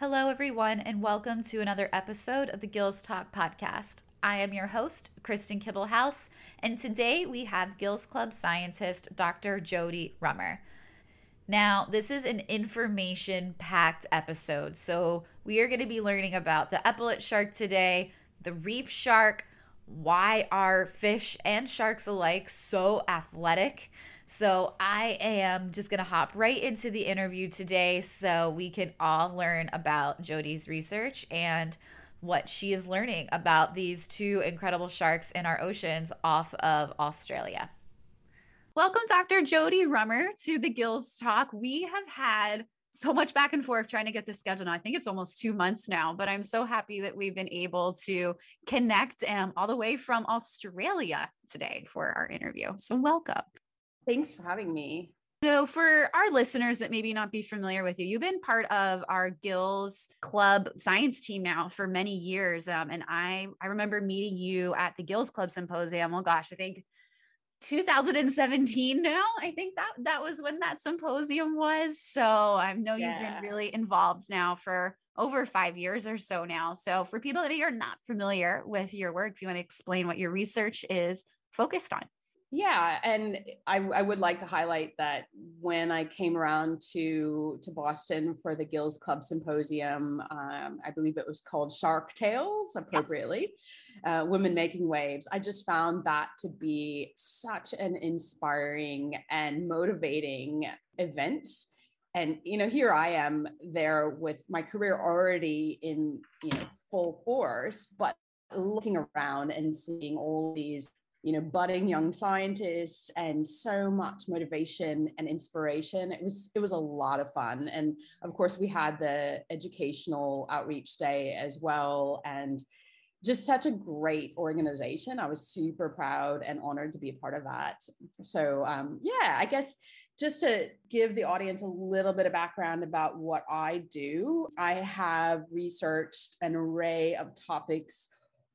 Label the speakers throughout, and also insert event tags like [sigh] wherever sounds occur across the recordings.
Speaker 1: Hello, everyone, and welcome to another episode of the Gills Talk podcast. I am your host, Kristen Kibblehouse, and today we have Gills Club scientist Dr. Jodie Rummer. Now, this is an information packed episode, so we are going to be learning about the epaulet shark today, the reef shark, why are fish and sharks alike so athletic? So I am just going to hop right into the interview today so we can all learn about Jodie's research and what she is learning about these two incredible sharks in our oceans off of Australia. Welcome, Dr. Jodie Rummer, to the Gills Talk. We have had so much back and forth trying to get this scheduled. I think it's almost two months now, but I'm so happy that we've been able to connect um, all the way from Australia today for our interview. So, welcome.
Speaker 2: Thanks for having me.
Speaker 1: So, for our listeners that maybe not be familiar with you, you've been part of our Gills Club science team now for many years. Um, and I, I remember meeting you at the Gills Club Symposium. Oh gosh, I think 2017 now. I think that that was when that symposium was. So I know yeah. you've been really involved now for over five years or so now. So for people that are not familiar with your work, if you want to explain what your research is focused on.
Speaker 2: Yeah, and I, I, would like to highlight that when I came around to to Boston for the Gills Club Symposium, um, I believe it was called Shark Tales, appropriately, uh, Women Making Waves. I just found that to be such an inspiring and motivating event. And you know, here I am there with my career already in you know full force, but looking around and seeing all these you know budding young scientists and so much motivation and inspiration. It was it was a lot of fun. And of course we had the educational outreach day as well and just such a great organization. I was super proud and honored to be a part of that. So um, yeah i guess just to give the audience a little bit of background about what i do i have researched an array of topics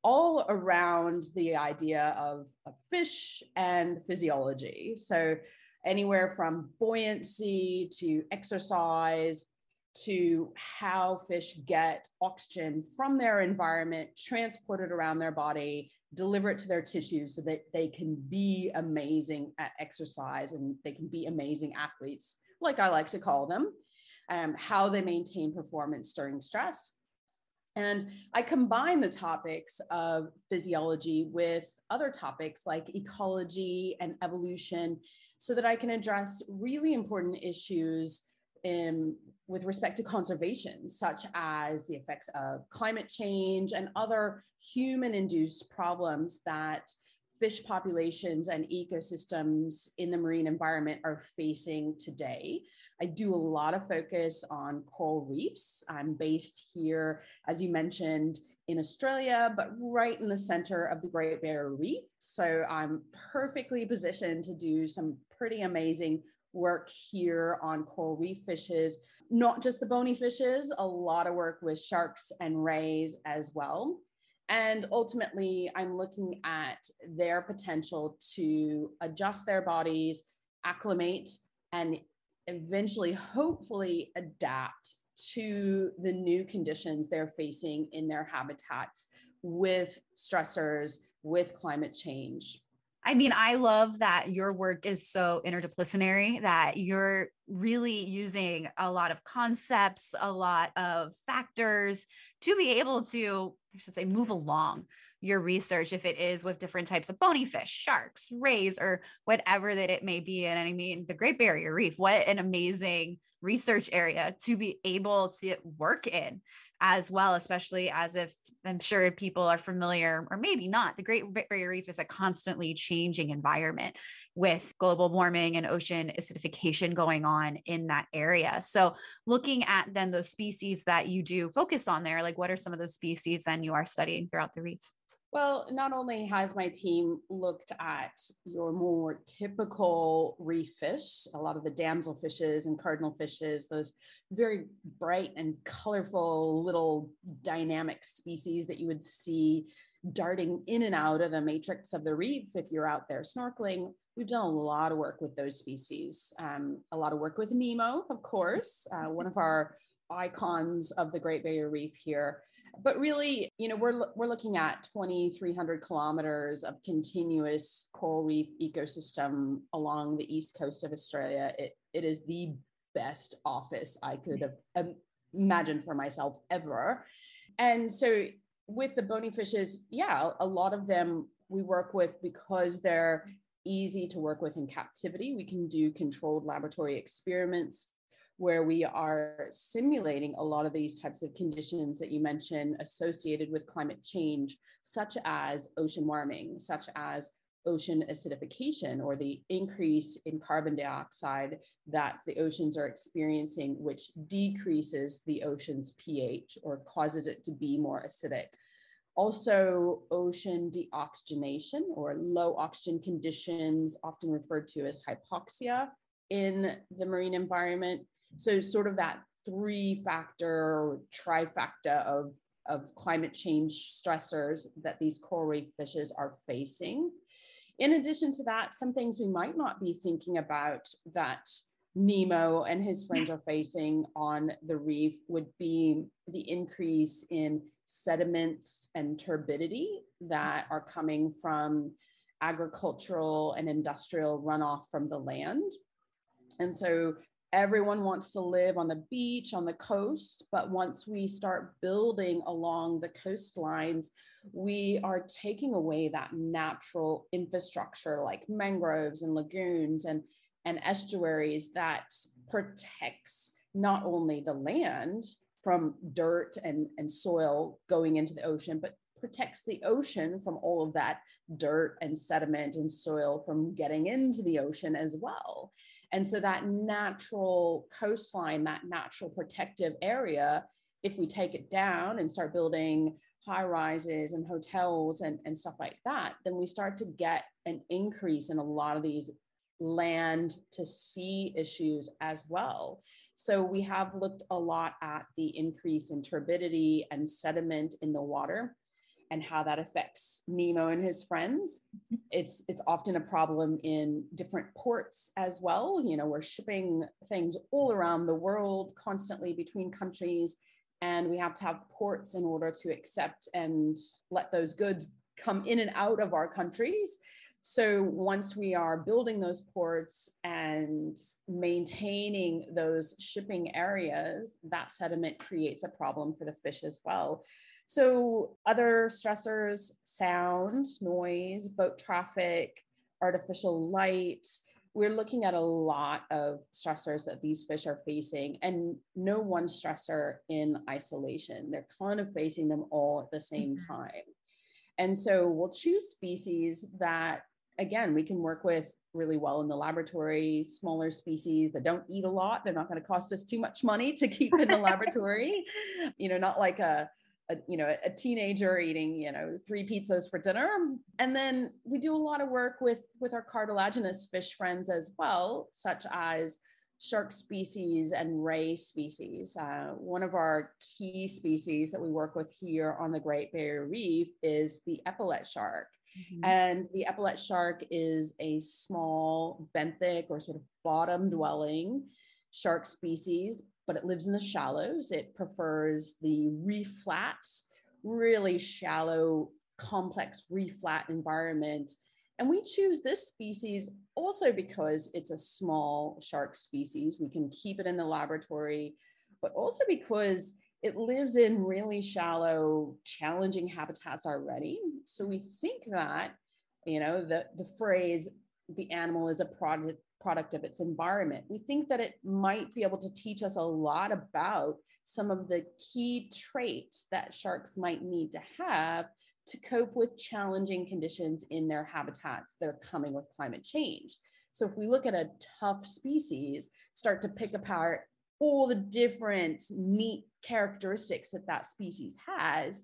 Speaker 2: all around the idea of, of fish and physiology. So, anywhere from buoyancy to exercise to how fish get oxygen from their environment, transport it around their body, deliver it to their tissues so that they can be amazing at exercise and they can be amazing athletes, like I like to call them, um, how they maintain performance during stress, and I combine the topics of physiology with other topics like ecology and evolution so that I can address really important issues in, with respect to conservation, such as the effects of climate change and other human induced problems that fish populations and ecosystems in the marine environment are facing today. I do a lot of focus on coral reefs. I'm based here, as you mentioned, in Australia, but right in the center of the Great Barrier Reef. So I'm perfectly positioned to do some pretty amazing work here on coral reef fishes, not just the bony fishes, a lot of work with sharks and rays as well. And ultimately, I'm looking at their potential to adjust their bodies, acclimate, and eventually, hopefully, adapt to the new conditions they're facing in their habitats with stressors, with climate change.
Speaker 1: I mean, I love that your work is so interdisciplinary, that you're really using a lot of concepts, a lot of factors to be able to, I should say, move along your research if it is with different types of bony fish, sharks, rays, or whatever that it may be. And I mean, the Great Barrier Reef, what an amazing research area to be able to work in as well, especially as if I'm sure people are familiar, or maybe not. The Great Barrier Reef is a constantly changing environment with global warming and ocean acidification going on in that area. So, looking at then those species that you do focus on there, like what are some of those species then you are studying throughout the reef?
Speaker 2: Well, not only has my team looked at your more typical reef fish, a lot of the damsel fishes and cardinal fishes, those very bright and colorful little dynamic species that you would see darting in and out of the matrix of the reef if you're out there snorkeling. We've done a lot of work with those species, um, a lot of work with Nemo, of course, uh, one of [laughs] our icons of the Great Barrier Reef here. But really, you know, we're, we're looking at 2,300 kilometers of continuous coral reef ecosystem along the east coast of Australia. It, it is the best office I could have um, imagined for myself ever. And so with the bony fishes, yeah, a lot of them we work with because they're easy to work with in captivity. We can do controlled laboratory experiments where we are simulating a lot of these types of conditions that you mentioned associated with climate change, such as ocean warming, such as ocean acidification or the increase in carbon dioxide that the oceans are experiencing, which decreases the ocean's pH or causes it to be more acidic. Also, ocean deoxygenation or low oxygen conditions, often referred to as hypoxia in the marine environment. So, sort of that three factor trifecta of, of climate change stressors that these coral reef fishes are facing. In addition to that, some things we might not be thinking about that Nemo and his friends are facing on the reef would be the increase in sediments and turbidity that are coming from agricultural and industrial runoff from the land. And so everyone wants to live on the beach, on the coast, but once we start building along the coastlines, we are taking away that natural infrastructure like mangroves and lagoons and and estuaries that protects not only the land from dirt and, and soil going into the ocean, but protects the ocean from all of that dirt and sediment and soil from getting into the ocean as well. And so that natural coastline, that natural protective area, if we take it down and start building high rises and hotels and, and stuff like that, then we start to get an increase in a lot of these land to sea issues as well. So we have looked a lot at the increase in turbidity and sediment in the water and how that affects Nemo and his friends. Mm-hmm. It's it's often a problem in different ports as well. You know, we're shipping things all around the world constantly between countries and we have to have ports in order to accept and let those goods come in and out of our countries. So once we are building those ports and maintaining those shipping areas, that sediment creates a problem for the fish as well. So other stressors, sound, noise, boat traffic, artificial light, we're looking at a lot of stressors that these fish are facing and no one stressor in isolation. They're kind of facing them all at the same mm-hmm. time. And so we'll choose species that again, we can work with really well in the laboratory, smaller species that don't eat a lot. They're not going to cost us too much money to keep in the [laughs] laboratory. You know, not like a, a, you know a teenager eating you know three pizzas for dinner. And then we do a lot of work with with our cartilaginous fish friends as well such as shark species and ray species. Uh, one of our key species that we work with here on the great barrier reef is the epaulet shark. Mm-hmm. And the epaulet shark is a small benthic or sort of bottom dwelling shark species, but it lives in the shallows. It prefers the reef flats, really shallow, complex reef flat environment. And we choose this species also because it's a small shark species. We can keep it in the laboratory, but also because it lives in really shallow, challenging habitats already. So we think that, you know, the, the phrase, the animal is a product, product of its environment, we think that it might be able to teach us a lot about some of the key traits that sharks might need to have to cope with challenging conditions in their habitats that are coming with climate change. So if we look at a tough species, start to pick apart all the different neat characteristics that that species has,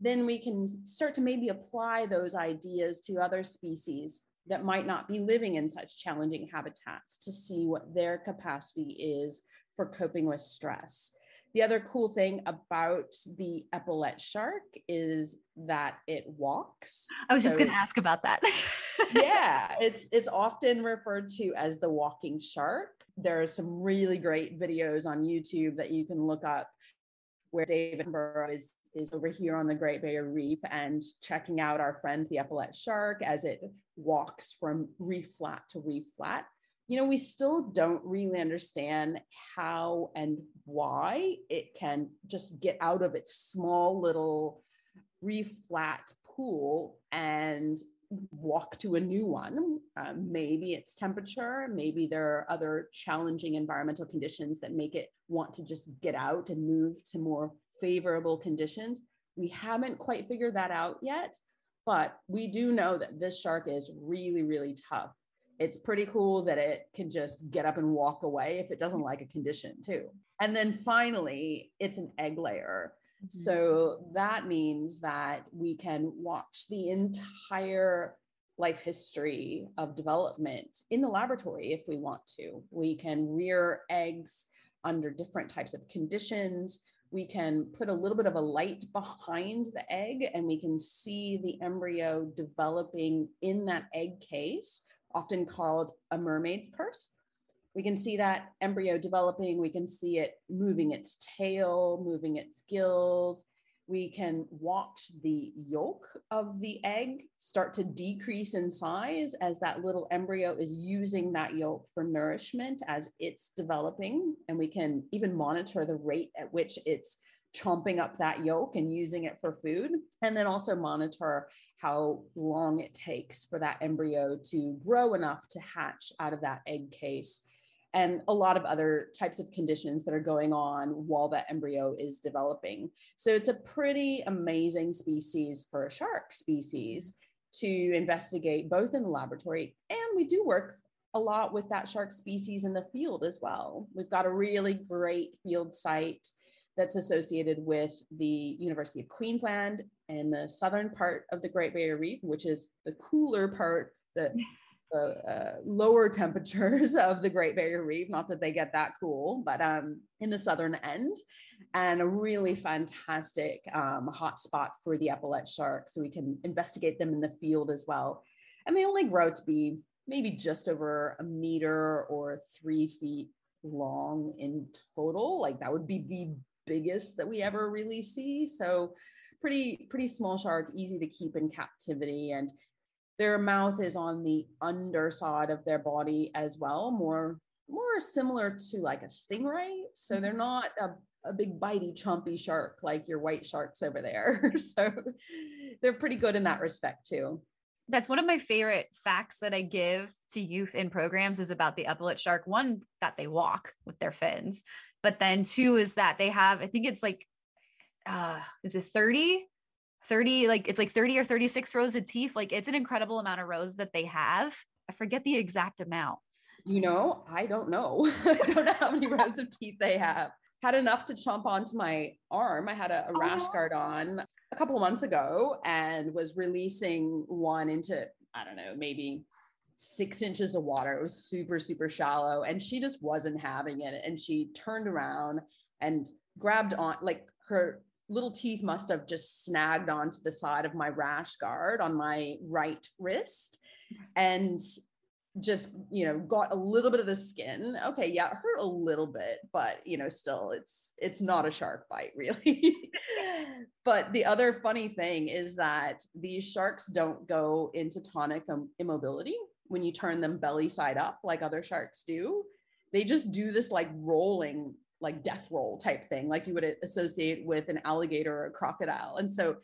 Speaker 2: then we can start to maybe apply those ideas to other species that might not be living in such challenging habitats to see what their capacity is for coping with stress. The other cool thing about the epaulet shark is that it walks.
Speaker 1: I was so just going to ask about that. [laughs]
Speaker 2: yeah, it's it's often referred to as the walking shark. There are some really great videos on YouTube that you can look up where David Attenborough is is over here on the Great Barrier Reef and checking out our friend the epaulet shark as it walks from reef flat to reef flat you know, we still don't really understand how and why it can just get out of its small little reef flat pool and walk to a new one. Um, maybe it's temperature, maybe there are other challenging environmental conditions that make it want to just get out and move to more favorable conditions. We haven't quite figured that out yet, but we do know that this shark is really, really tough it's pretty cool that it can just get up and walk away if it doesn't like a condition too. And then finally, it's an egg layer. Mm-hmm. So that means that we can watch the entire life history of development in the laboratory if we want to. We can rear eggs under different types of conditions. We can put a little bit of a light behind the egg and we can see the embryo developing in that egg case often called a mermaid's purse. We can see that embryo developing. We can see it moving its tail, moving its gills. We can watch the yolk of the egg start to decrease in size as that little embryo is using that yolk for nourishment as it's developing. And we can even monitor the rate at which it's chomping up that yolk and using it for food. And then also monitor how long it takes for that embryo to grow enough to hatch out of that egg case and a lot of other types of conditions that are going on while that embryo is developing. So it's a pretty amazing species for a shark species to investigate both in the laboratory and we do work a lot with that shark species in the field as well. We've got a really great field site that's associated with the University of Queensland and the southern part of the Great Barrier Reef, which is the cooler part, the, [laughs] the uh, lower temperatures [laughs] of the Great Barrier Reef. Not that they get that cool, but um, in the southern end, and a really fantastic um, hotspot for the epaulet shark. So we can investigate them in the field as well. And they only grow to be maybe just over a meter or three feet long in total. Like that would be the biggest that we ever really see. So pretty pretty small shark, easy to keep in captivity, and their mouth is on the underside of their body as well, more more similar to like a stingray. So they're mm-hmm. not a, a big bitey chompy shark like your white sharks over there. [laughs] so they're pretty good in that respect too
Speaker 1: that's one of my favorite facts that I give to youth in programs is about the epaulet shark. One, that they walk with their fins, but then two is that they have, I think it's like, uh, is it 30? 30, like it's like 30 or 36 rows of teeth. Like it's an incredible amount of rows that they have. I forget the exact amount.
Speaker 2: You know, I don't know. [laughs] I don't know how many rows of teeth they have. Had enough to chomp onto my arm. I had a, a rash oh. guard on a couple of months ago and was releasing one into, I don't know, maybe six inches of water. It was super, super shallow. And she just wasn't having it. And she turned around and grabbed on, like her little teeth must have just snagged onto the side of my rash guard on my right wrist. And just you know got a little bit of the skin okay yeah it hurt a little bit but you know still it's it's not a shark bite [laughs] really but the other funny thing is that these sharks don't go into tonic immobility when you turn them belly side up like other sharks do. They just do this like rolling, like death roll type thing, like you would associate with an alligator or a crocodile. And so,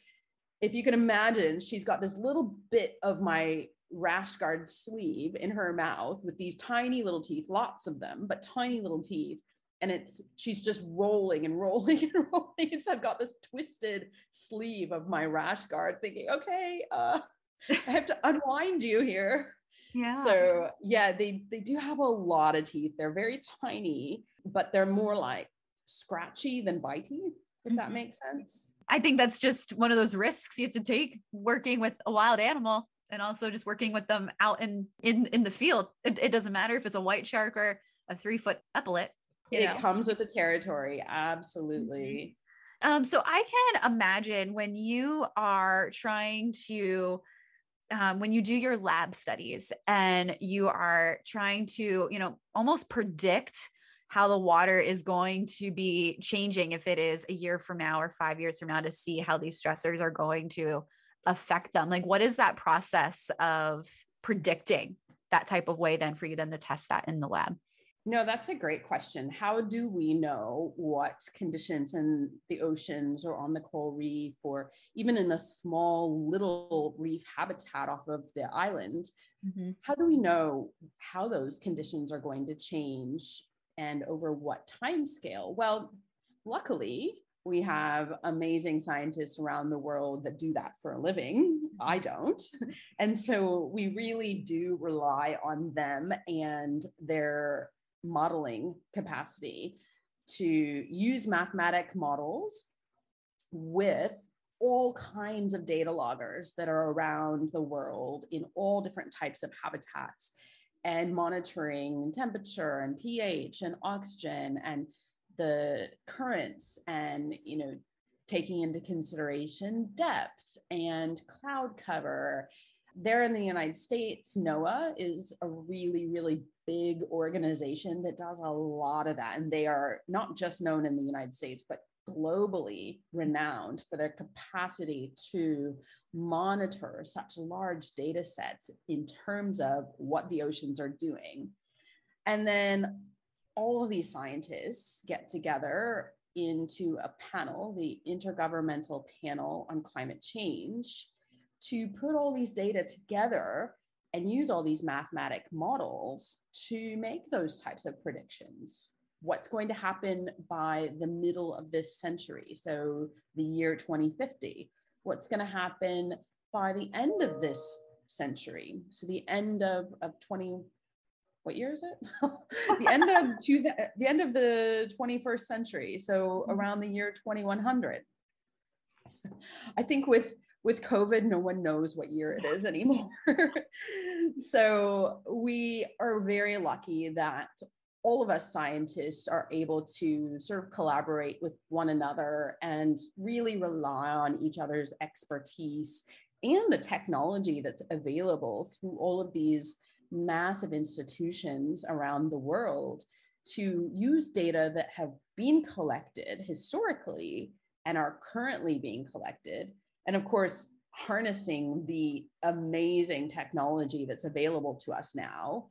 Speaker 2: if you can imagine, she's got this little bit of my rash guard sleeve in her mouth with these tiny little teeth, lots of them, but tiny little teeth. And it's she's just rolling and rolling [laughs] and rolling. And so I've got this twisted sleeve of my rash guard, thinking, okay, uh, I have to unwind you here. Yeah. So yeah, they they do have a lot of teeth. They're very tiny, but they're more like scratchy than bitey, if mm-hmm. that makes sense.
Speaker 1: I think that's just one of those risks you have to take working with a wild animal and also just working with them out in in in the field. It, it doesn't matter if it's a white shark or a three foot epaulet.
Speaker 2: it know? comes with the territory. Absolutely.
Speaker 1: Mm-hmm. Um, so I can imagine when you are trying to um, when you do your lab studies and you are trying to, you know, almost predict how the water is going to be changing if it is a year from now or five years from now to see how these stressors are going to affect them. Like, what is that process of predicting that type of way then for you then to test that in the lab?
Speaker 2: No, that's a great question. How do we know what conditions in the oceans or on the coral reef or even in a small little reef habitat off of the island? Mm-hmm. How do we know how those conditions are going to change and over what time scale? Well, luckily, we have amazing scientists around the world that do that for a living. I don't. [laughs] And so we really do rely on them and their modeling capacity to use mathematic models with all kinds of data loggers that are around the world in all different types of habitats and monitoring temperature and pH and oxygen and the currents and you know taking into consideration depth and cloud cover. There in the United States, NOAA is a really, really big organization that does a lot of that. And they are not just known in the United States, but globally renowned for their capacity to monitor such large data sets in terms of what the oceans are doing. And then all of these scientists get together into a panel, the Intergovernmental Panel on Climate Change, to put all these data together and use all these mathematic models to make those types of predictions. What's going to happen by the middle of this century? So, the year 2050. What's going to happen by the end of this century? So, the end of, of 20, what year is it? [laughs] the end of two, the end of the 21st century. So, mm-hmm. around the year 2100. I think with with COVID, no one knows what year it is anymore. [laughs] so we are very lucky that all of us scientists are able to sort of collaborate with one another and really rely on each other's expertise and the technology that's available through all of these massive institutions around the world to use data that have been collected historically and are currently being collected and of course harnessing the amazing technology that's available to us now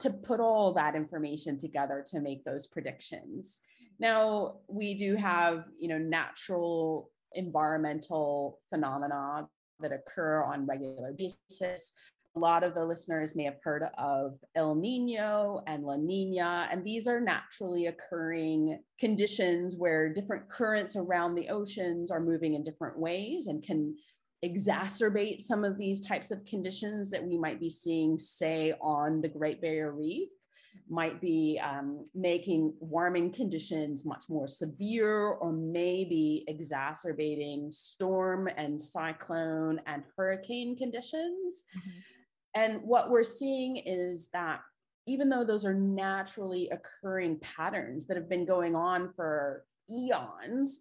Speaker 2: to put all that information together to make those predictions. Now we do have you know natural environmental phenomena that occur on regular basis lot of the listeners may have heard of El Nino and La Nina, and these are naturally occurring conditions where different currents around the oceans are moving in different ways and can exacerbate some of these types of conditions that we might be seeing, say, on the Great Barrier Reef might be um, making warming conditions much more severe or maybe exacerbating storm and cyclone and hurricane conditions. Mm-hmm. And what we're seeing is that even though those are naturally occurring patterns that have been going on for eons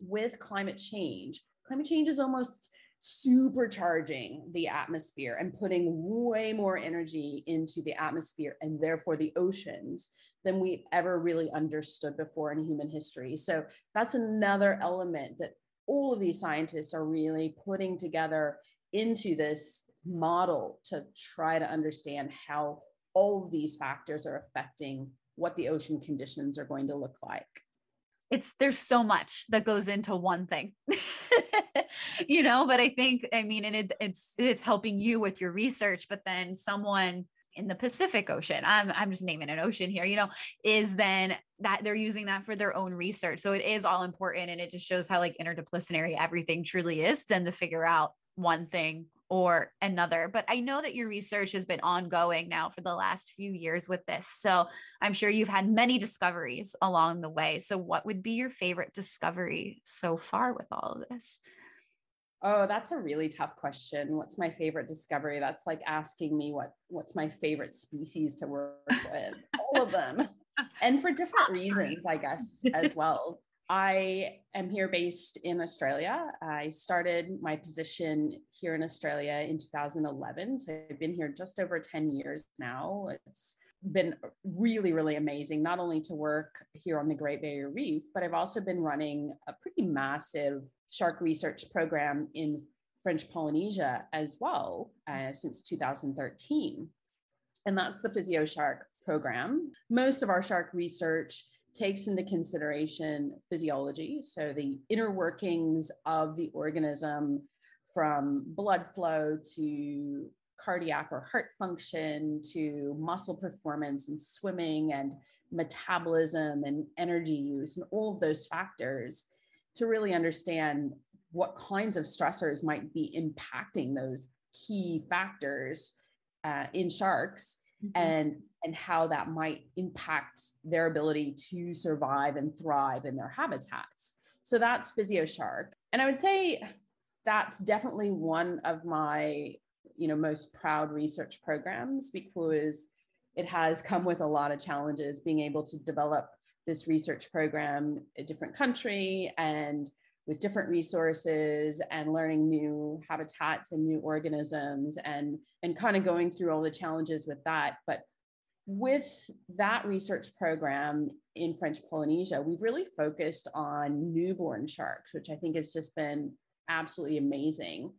Speaker 2: with climate change, climate change is almost supercharging the atmosphere and putting way more energy into the atmosphere and therefore the oceans than we ever really understood before in human history. So that's another element that all of these scientists are really putting together into this model to try to understand how all of these factors are affecting what the ocean conditions are going to look like.
Speaker 1: It's there's so much that goes into one thing [laughs] you know but i think i mean and it, it's it's helping you with your research but then someone in the pacific ocean i'm i'm just naming an ocean here you know is then that they're using that for their own research. So it is all important and it just shows how like interdisciplinary everything truly is than to figure out one thing or another. But I know that your research has been ongoing now for the last few years with this. So I'm sure you've had many discoveries along the way. So, what would be your favorite discovery so far with all of this?
Speaker 2: Oh, that's a really tough question. What's my favorite discovery? That's like asking me what what's my favorite species to work [laughs] with. all of them. and for different reasons, I guess, [laughs] as well. I am here based in Australia. I started my position here in Australia in 2011. So I've been here just over 10 years now. It's been really, really amazing, not only to work here on the Great Barrier Reef, but I've also been running a pretty massive shark research program in French Polynesia as well uh, since 2013. And that's the PhysioShark program. Most of our shark research takes into consideration physiology, so the inner workings of the organism from blood flow to cardiac or heart function to muscle performance and swimming and metabolism and energy use and all of those factors to really understand what kinds of stressors might be impacting those key factors uh, in sharks mm-hmm. and and how that might impact their ability to survive and thrive in their habitats. So that's PhysioShark. And i would say that's definitely one of my you know most proud research programs. Because it has come with a lot of challenges being able to develop this research program in a different country and with different resources and learning new habitats and new organisms and and kind of going through all the challenges with that. But with that research program in French Polynesia, we've really focused on newborn sharks, which I think has just been absolutely amazing.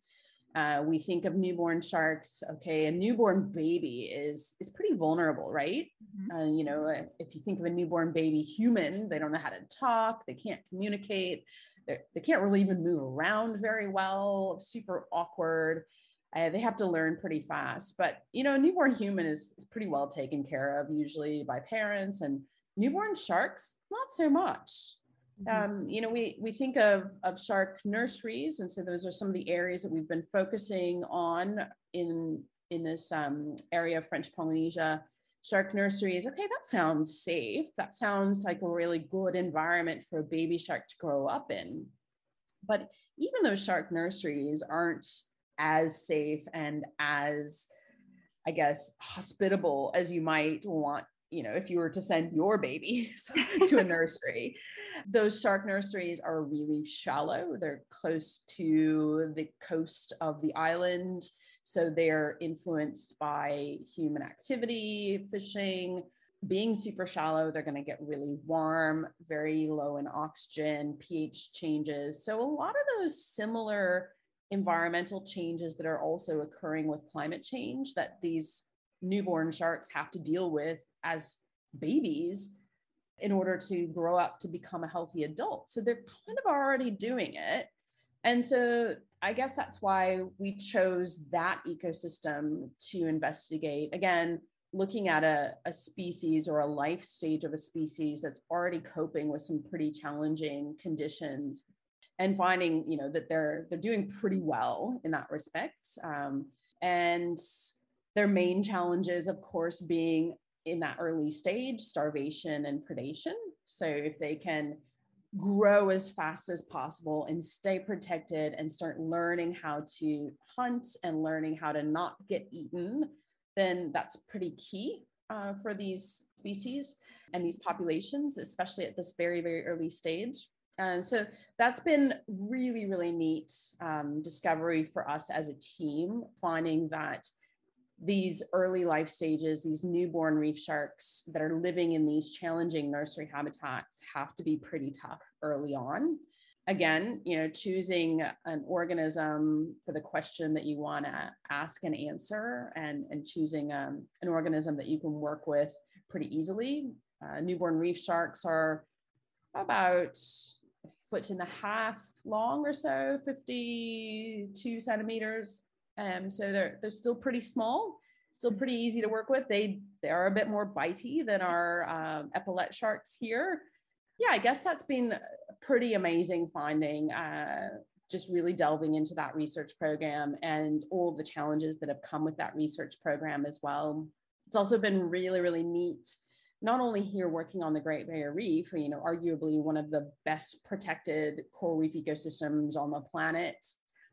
Speaker 2: Uh, we think of newborn sharks. Okay, a newborn baby is is pretty vulnerable, right? Mm-hmm. Uh, you know, if you think of a newborn baby human, they don't know how to talk, they can't communicate, they can't really even move around very well, super awkward. They have to learn pretty fast. But you know, a newborn human is, is pretty well taken care of usually by parents, and newborn sharks not so much. Mm-hmm. Um, you know, we we think of of shark nurseries, and so those are some of the areas that we've been focusing on in in this um, area of French Polynesia. Shark nurseries. Okay, that sounds safe. That sounds like a really good environment for a baby shark to grow up in. But even those shark nurseries aren't as safe and as I guess, hospitable as you might want you know, if you were to send your baby [laughs] to a [laughs] nursery, those shark nurseries are really shallow. They're close to the coast of the island. So they're influenced by human activity, fishing, being super shallow. They're going to get really warm, very low in oxygen, pH changes. So a lot of those similar environmental changes that are also occurring with climate change that these newborn sharks have to deal with as babies in order to grow up to become a healthy adult. So they're kind of already doing it. And so I guess that's why we chose that ecosystem to investigate. Again, looking at a, a species or a life stage of a species that's already coping with some pretty challenging conditions and finding you know that they're they're doing pretty well in that respect um, and their main challenges, of course, being in that early stage, starvation and predation. So if they can grow as fast as possible and stay protected and start learning how to hunt and learning how to not get eaten, then that's pretty key uh, for these species and these populations, especially at this very, very early stage. And so that's been really, really neat um, discovery for us as a team, finding that these early life stages, these newborn reef sharks that are living in these challenging nursery habitats have to be pretty tough early on. Again, you know, choosing an organism for the question that you want to ask and answer, and, and choosing um, an organism that you can work with pretty easily. Uh, newborn reef sharks are about foot and a half long or so, 52 centimeters um, so they're they're still pretty small, still pretty easy to work with. They they are a bit more bitey than our um, epaulet sharks here. Yeah, I guess that's been pretty amazing finding. Uh, just really delving into that research program and all the challenges that have come with that research program as well. It's also been really, really neat, not only here working on the Great Barrier Reef, you know, arguably one of the best protected coral reef ecosystems on the planet,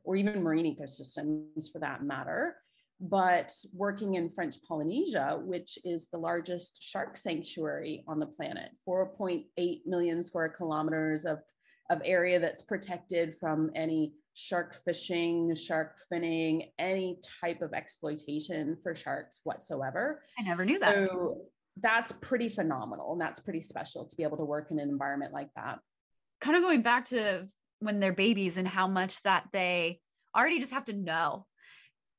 Speaker 2: or even marine ecosystems for that matter. but working in French Polynesia, which is the largest shark sanctuary on the planet, 4.8 million square kilometers of, of area that's protected from any shark fishing, shark finning, any type of exploitation for sharks whatsoever.
Speaker 1: I never knew that.
Speaker 2: That's pretty phenomenal and that's pretty special to be able to work in an environment like that.
Speaker 1: Kind of going back to when they're babies and how much that they already just have to know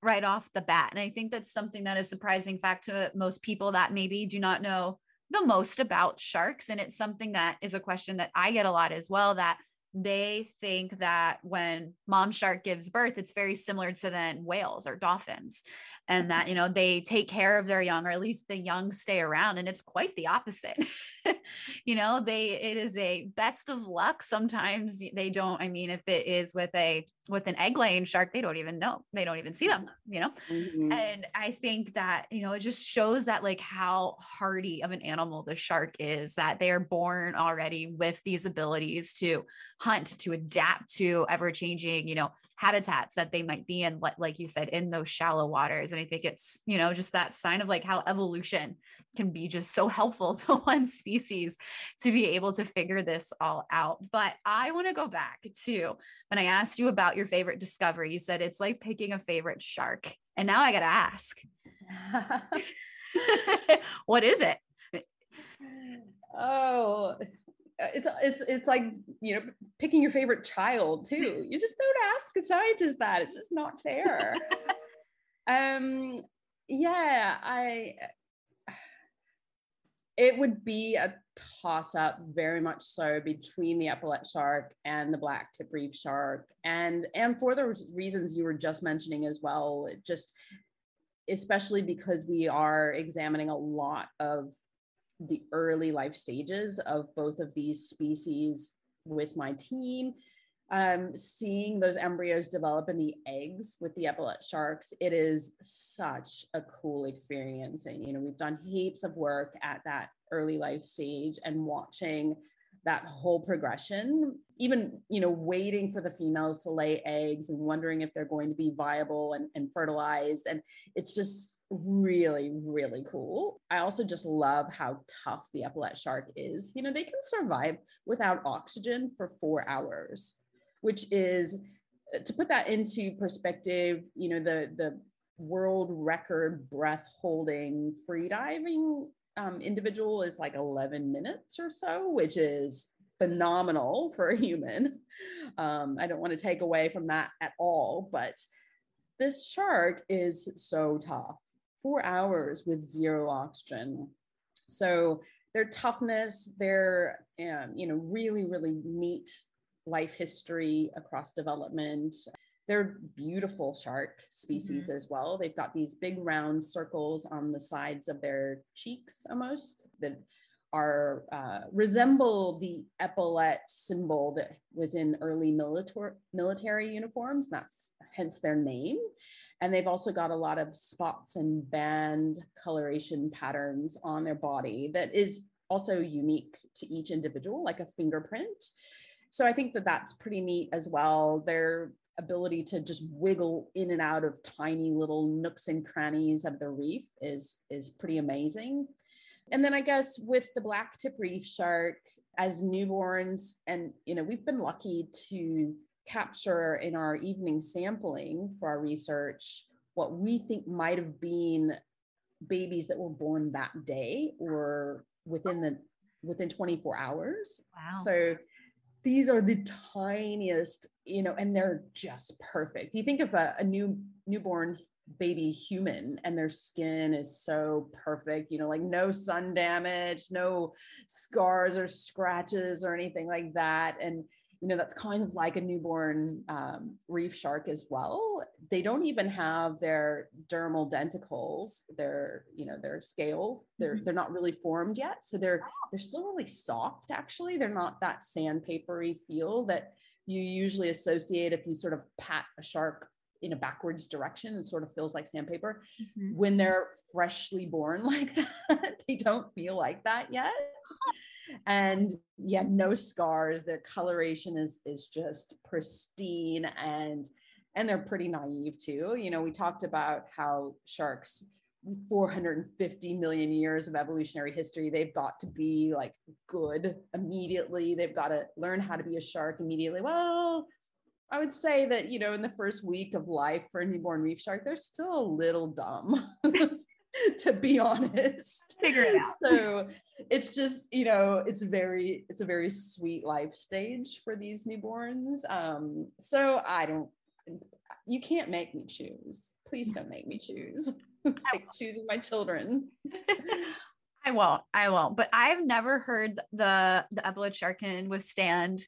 Speaker 1: right off the bat. And I think that's something that is surprising fact to most people that maybe do not know the most about sharks. And it's something that is a question that I get a lot as well that they think that when mom shark gives birth, it's very similar to then whales or dolphins and that you know they take care of their young or at least the young stay around and it's quite the opposite. [laughs] You know they it is a best of luck. Sometimes they don't i mean if it is with a with an egg laying shark they don't even know they don't even see them you know? Mm-hmm. and i think that you know it just shows that like how hardy of an animal the shark is that they are born already with these abilities to hunt to adapt to ever changing you know habitats that they might be in like you said in those shallow waters. And i think it's you know just that sign of like how evolution can be just so helpful [laughs] to one species to be able to figure this all out. But i want to go back to when i asked you about your favorite discovery you said it's like picking a favorite shark. And now i got to ask [laughs] [laughs] what is it?
Speaker 2: Oh it's it's it's like you know picking your favorite child too. [laughs] You just don't ask a scientist that. It's just not fair. [laughs] Um yeah i it would be a toss up very much so between the epaulet shark and the black tip reef shark. And and for those reasons you were just mentioning as well just especially because we are examining a lot of the early life stages of both of these species with my team. Um, seeing those embryos develop in the eggs with the epaulet sharks, it is such a cool experience. And, you know, we've done heaps of work at that early life stage and watching that whole progression even you know waiting for the females to lay eggs and wondering if they're going to be viable and, and fertilized. And it's just really really cool. I also just love how tough the epaulet shark is. You know they can survive without oxygen for four hours which is uh, to put that into perspective you know the the world record breath holding free diving um, individual is like 11 minutes or so, which is phenomenal for a human. [laughs] Um, I don't want to take away from that at all, but this shark is so tough. Four hours with zero oxygen. So their toughness, their um, you know really really neat life history across development they're beautiful shark species mm-hmm. as well. They've got these big round circles on the sides of their cheeks almost that are uh, resemble the epaulet symbol that was in early military military uniforms. That's hence their name. And they've also got a lot of spots and band coloration patterns on their body that is also unique to each individual, like a fingerprint. So I think that that's pretty neat as well. They're ability to just wiggle in and out of tiny little nooks and crannies of the reef is is pretty amazing. And then I guess with the black tip reef shark as newborns, and you know, we've been lucky to capture in our evening sampling for our research what we think might have been babies that were born that day or within the within 24 hours. Wow. So these are the tiniest, you know, and they're just perfect. You think of a, a new newborn baby human and their skin is so perfect, you know, like no sun damage, no scars or scratches or anything like that. And you know that's kind of like a newborn um, reef shark as well. They don't even have their dermal denticles their you know their scales. They're mm-hmm. they're not really formed yet. So they're they're still really soft actually. They're not that sandpapery feel that you usually associate if you sort of pat a shark in a backwards direction and sort of feels like sandpaper. Mm-hmm. when they're freshly born [laughs] like that they don't feel like that yet and yeah no scars. Their coloration is is just pristine and and they're pretty naive too. You know, we talked about how sharks 450 million years of evolutionary history they've got to be like good immediately. They've got to learn how to be a shark immediately. Well i would say that you know in the first week of life for a newborn reef shark they're still a little dumb [laughs] [laughs] to be honest
Speaker 1: figure it out
Speaker 2: so it's just you know it's very it's a very sweet life stage for these newborns um so i don't you can't make me choose please don't make me choose [laughs] it's like choosing my children. [laughs]
Speaker 1: I won't. I won't. But I've never heard the the epaulette shark can withstand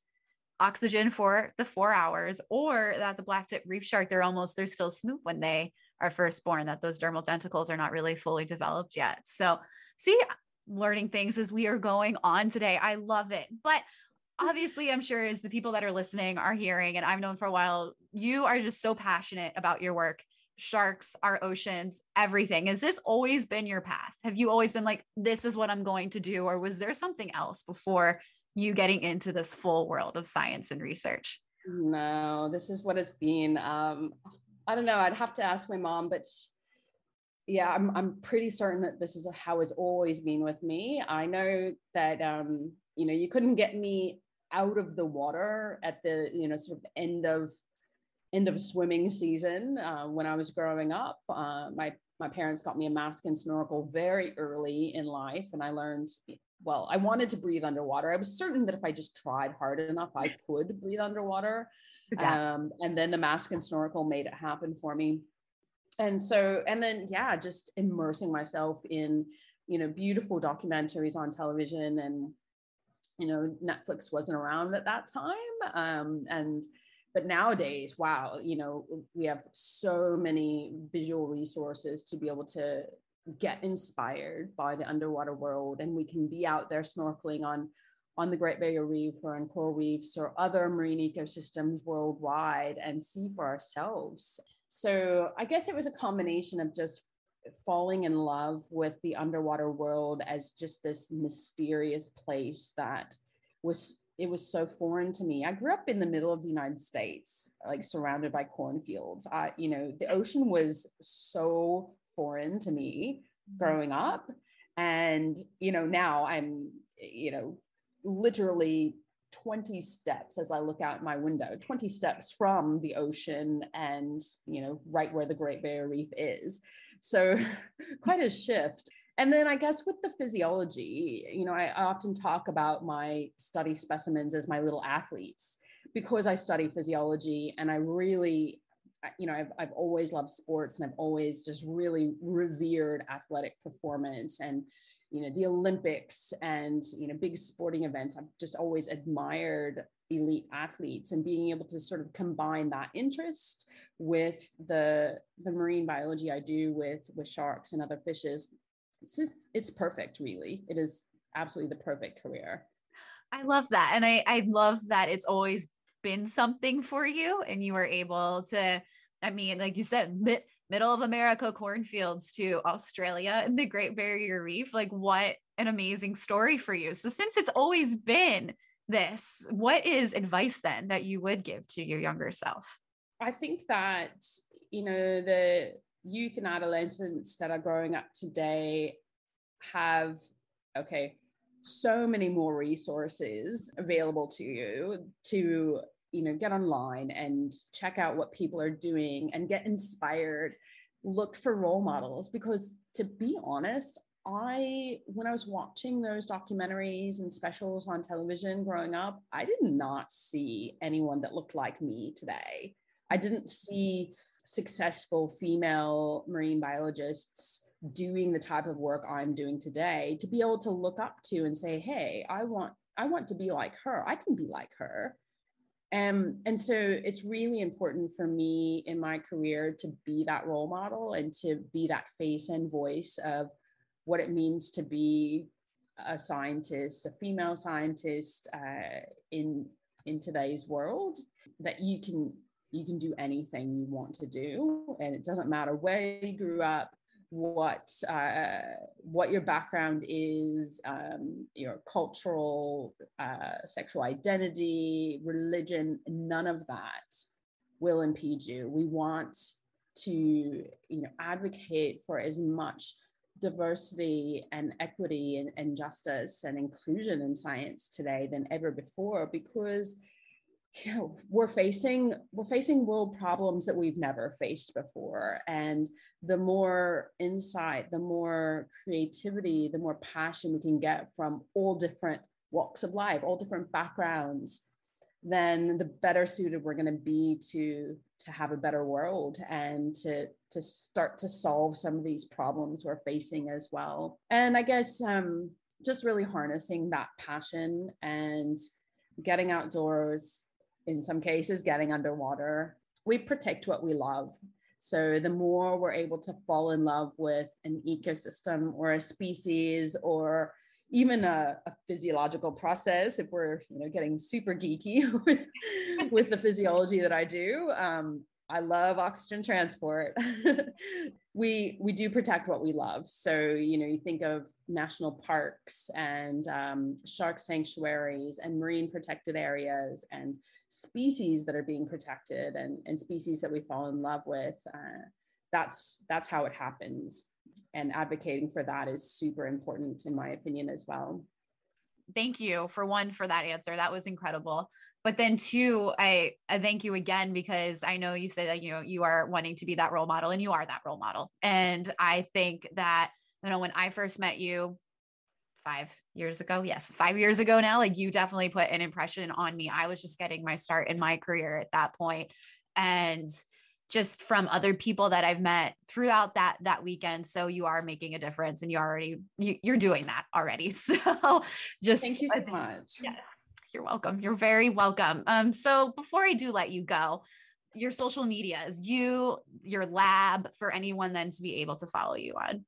Speaker 1: oxygen for the four hours, or that the black tip reef shark they're almost they're still smooth when they are first born. That those dermal denticles are not really fully developed yet. So see, learning things as we are going on today. I love it. But obviously i'm sure as the people that are listening are hearing and i've known for a while you are just so passionate about your work sharks, our oceans, everything. Has this always been your path? Have you always been like, this is what I'm going to do? Or was there something else before you getting into this full world of science and research?
Speaker 2: No, this is what it's been. Um, I don't know. I'd have to ask my mom, but yeah, I'm, I'm pretty certain that this is how it's always been with me. I know that, um, you know, you couldn't get me out of the water at the, you know, sort of end of end of swimming season uh, when I was growing up. Uh, my my parents got me a mask and snorkel very early in life, and I learned. Well, I wanted to breathe underwater. I was certain that if I just tried hard enough, I could breathe underwater. Um, and then the mask and snorkel made it happen for me. And so, and then, yeah, just immersing myself in, you know, beautiful documentaries on television and, you know, Netflix wasn't around at that time. Um, and, but nowadays wow you know we have so many visual resources to be able to get inspired by the underwater world and we can be out there snorkeling on on the Great Barrier Reef or on coral reefs or other marine ecosystems worldwide and see for ourselves. So I guess it was a combination of just falling in love with the underwater world as just this mysterious place that was it was so foreign to me. I grew up in the middle of the United States, like surrounded by cornfields. I, you know, the ocean was so foreign to me mm-hmm. growing up. And, you know, now I'm, you know, literally 20 steps as I look out my window, 20 steps from the ocean and, you know, right where the Great Barrier Reef is. So [laughs] quite a shift. And then I guess with the physiology, you know, I, often talk about my study specimens as my little athletes because I study physiology and I really, you know, I've, I've always loved sports and I've always just really revered athletic performance and, you know, the Olympics and, you know, big sporting events. I've just always admired elite athletes and being able to sort of combine that interest with the the marine biology I do with with sharks and other fishes. It's just, it's perfect really. It is absolutely the perfect career.
Speaker 1: I love that. And i i love that it's always been something for you and you were able to i mean like you said middle of america cornfields to australia and the great barrier reef like what an amazing story for you. So since it's always been this what is advice then that you would give to your younger self?
Speaker 2: I think that you know the youth and adolescents that are growing up today have okay so many more resources available to you to you know get online and check out what people are doing and get inspired look for role models because to be honest i when i was watching those documentaries and specials on television growing up i did not see anyone that looked like me today i didn't see successful female marine biologists doing the type of work I'm doing today to be able to look up to and say, hey, I want I want to be like her. I can be like her. Um, and so it's really important for me in my career to be that role model and to be that face and voice of what it means to be a scientist, a female scientist uh, in in today's world. That you can you can do anything you want to do and it doesn't matter where you grew up what uh, what your background is um, your cultural uh, sexual identity religion none of that will impede you. We want to you know advocate for as much diversity and equity and, and justice and inclusion in science today than ever before because you [laughs] know, we're facing we're facing world problems that we've never faced before. And the more insight the more creativity the more passion we can get from all different walks of life all different backgrounds then the better suited we're going to be to to have a better world and to to start to solve some of these problems we're facing as well. And i guess um just really harnessing that passion and getting outdoors in some cases getting underwater. We protect what we love. So the more we're able to fall in love with an ecosystem or a species or even a, a, physiological process if we're you know getting super geeky [laughs] with, with the physiology that i do um, i love oxygen transport [laughs] we we do protect what we love. So you know you think of national parks and um, shark sanctuaries and marine protected areas and species that are being protected and, and species that we fall in love with uh, that's that's how it happens. And advocating for that is super important in my opinion as well
Speaker 1: thank you for one for that answer that was incredible. But then two I, I thank you again because i know you say that you know you are wanting to be that role model and you are that role model. And i think that you know when i first met you five years ago yes five years ago now like you definitely put an impression on me. I was just getting my start in my career at that point. And just from other people that I've met throughout that that weekend. So you are making a difference, and you already you, are doing that already. [laughs] So just
Speaker 2: thank you so much.
Speaker 1: Yeah, you're welcome. You're very welcome. Um, so before I do let you go, your social medias, you your lab for anyone then to be able to follow you on.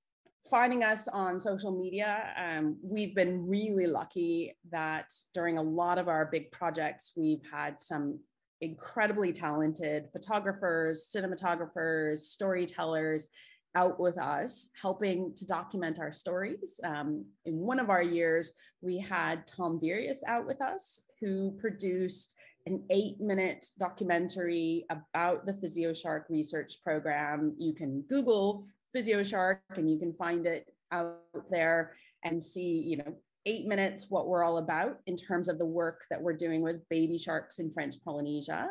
Speaker 2: Finding us on social media, um, we've been really lucky that during a lot of our big projects, we've had some incredibly talented photographers, cinematographers, storytellers out with us, helping to document our stories. Um, in one of our years, we had Tom Vierus out with us, who produced an eight minute documentary about the PhysioShark research program. You can Google PhysioShark and you can find it out there and see, you know, eight minutes what we're all about in terms of the work that we're doing with baby sharks in French Polynesia.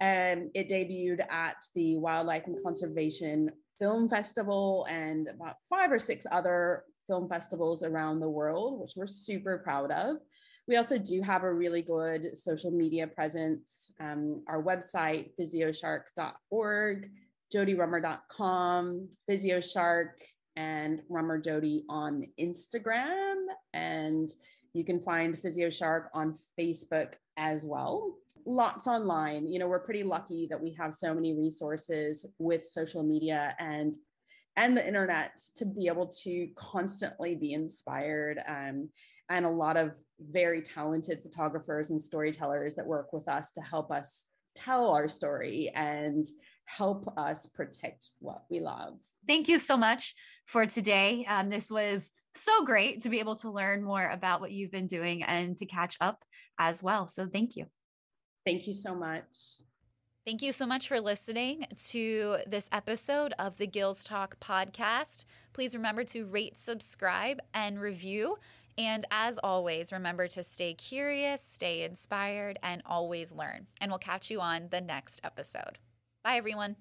Speaker 2: And it debuted at the Wildlife and Conservation Film Festival and about five or six other film festivals around the world, which we're super proud of. We also do have a really good social media presence. Um, our website, physioshark.org, jodierummer.com, physioshark, and Rummer Jodie on Instagram. And you can find Physio Shark on Facebook as well. Lots online. You know, we're pretty lucky that we have so many resources with social media and and the internet to be able to constantly be inspired um, and a lot of very talented photographers and storytellers that work with us to help us tell our story and help us protect what we love.
Speaker 1: Thank you so much for today. Um, this was so great to be able to learn more about what you've been doing and to catch up as well. So thank you.
Speaker 2: Thank you so much.
Speaker 1: Thank you so much for listening to this episode of the Gills Talk podcast. Please remember to rate, subscribe, and review. And as always, remember to stay curious, stay inspired, and always learn. And we'll catch you on the next episode. Bye, everyone.